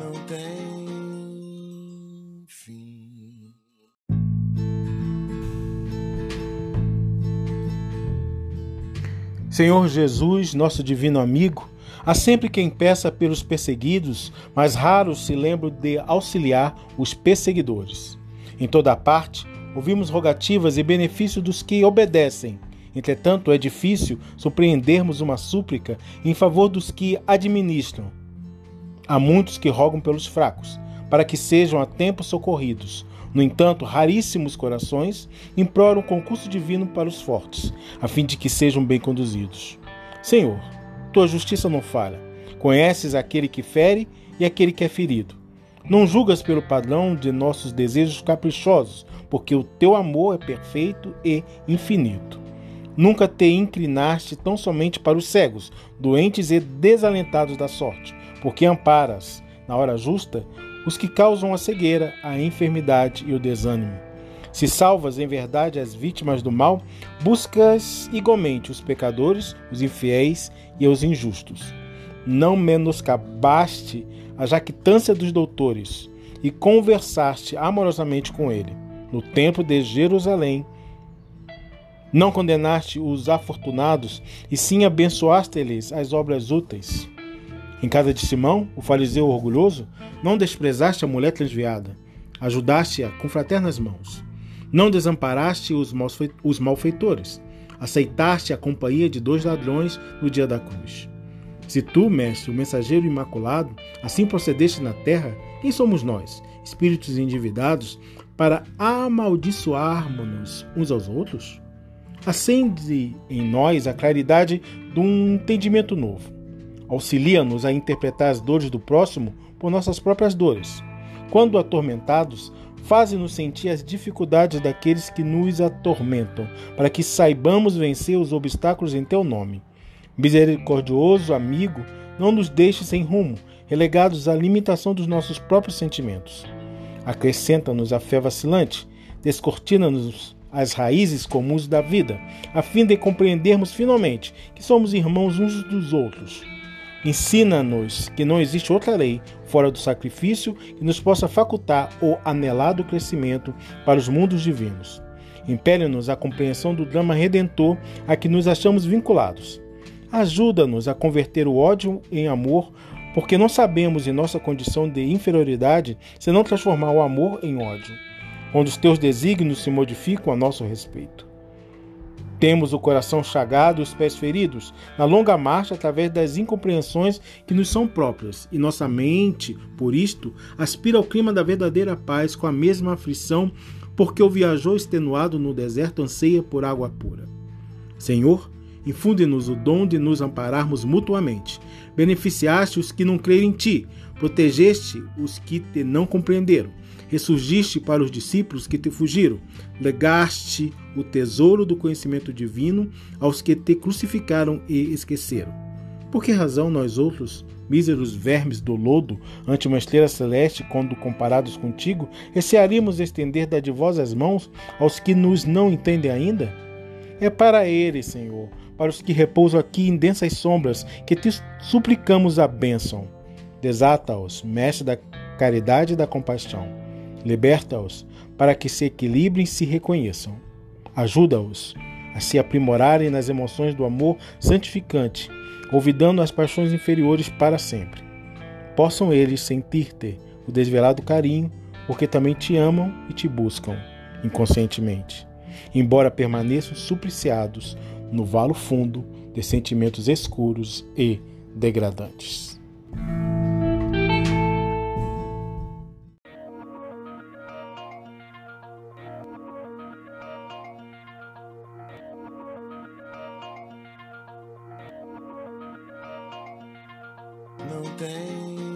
não tem fim. Senhor Jesus, nosso divino amigo, há sempre quem peça pelos perseguidos, mas raros se lembram de auxiliar os perseguidores. Em toda parte, ouvimos rogativas e benefícios dos que obedecem. Entretanto, é difícil surpreendermos uma súplica em favor dos que administram. Há muitos que rogam pelos fracos, para que sejam a tempo socorridos. No entanto, raríssimos corações imploram concurso divino para os fortes, a fim de que sejam bem conduzidos. Senhor, tua justiça não falha. Conheces aquele que fere e aquele que é ferido. Não julgas pelo padrão de nossos desejos caprichosos, porque o teu amor é perfeito e infinito. Nunca te inclinaste tão somente para os cegos, doentes e desalentados da sorte, porque amparas, na hora justa, os que causam a cegueira, a enfermidade e o desânimo. Se salvas em verdade as vítimas do mal, buscas igualmente os pecadores, os infiéis e os injustos. Não menoscabaste a jactância dos doutores e conversaste amorosamente com ele. No templo de Jerusalém, não condenaste os afortunados, e sim abençoaste-lhes as obras úteis. Em casa de Simão, o fariseu orgulhoso, não desprezaste a mulher transviada, ajudaste-a com fraternas mãos. Não desamparaste os malfeitores, aceitaste a companhia de dois ladrões no dia da cruz. Se tu, mestre, o mensageiro imaculado, assim procedeste na terra, quem somos nós, espíritos endividados, para amaldiçoarmos-nos uns aos outros? Acende em nós a claridade de um entendimento novo Auxilia-nos a interpretar as dores do próximo por nossas próprias dores. Quando atormentados, faze-nos sentir as dificuldades daqueles que nos atormentam, para que saibamos vencer os obstáculos em teu nome. Misericordioso amigo, não nos deixe sem rumo, relegados à limitação dos nossos próprios sentimentos. Acrescenta-nos a fé vacilante, descortina-nos as raízes comuns da vida, a fim de compreendermos finalmente que somos irmãos uns dos outros. Ensina-nos que não existe outra lei fora do sacrifício que nos possa facultar o anelado crescimento para os mundos divinos. Impele-nos a compreensão do drama redentor a que nos achamos vinculados. Ajuda-nos a converter o ódio em amor, porque não sabemos em nossa condição de inferioridade se não transformar o amor em ódio, quando os teus desígnios se modificam a nosso respeito. Temos o coração chagado e os pés feridos na longa marcha através das incompreensões que nos são próprias, e nossa mente, por isto, aspira ao clima da verdadeira paz com a mesma aflição, porque o viajou extenuado no deserto anseia por água pura. Senhor, infunde-nos o dom de nos ampararmos mutuamente. Beneficiaste os que não creem em ti, protegeste os que te não compreenderam ressurgiste para os discípulos que te fugiram, legaste o tesouro do conhecimento divino aos que te crucificaram e esqueceram. Por que razão nós outros, míseros vermes do lodo, ante uma estrela celeste, quando comparados contigo, recearíamos estender dadivosas mãos aos que nos não entendem ainda? É para eles, Senhor, para os que repousam aqui em densas sombras, que te suplicamos a bênção. Desata-os, mestre da caridade e da compaixão. Liberta-os para que se equilibrem e se reconheçam. Ajuda-os a se aprimorarem nas emoções do amor santificante, olvidando as paixões inferiores para sempre. Possam eles sentir-te o desvelado carinho, porque também te amam e te buscam inconscientemente, embora permaneçam supliciados no valo fundo de sentimentos escuros e degradantes. Não tem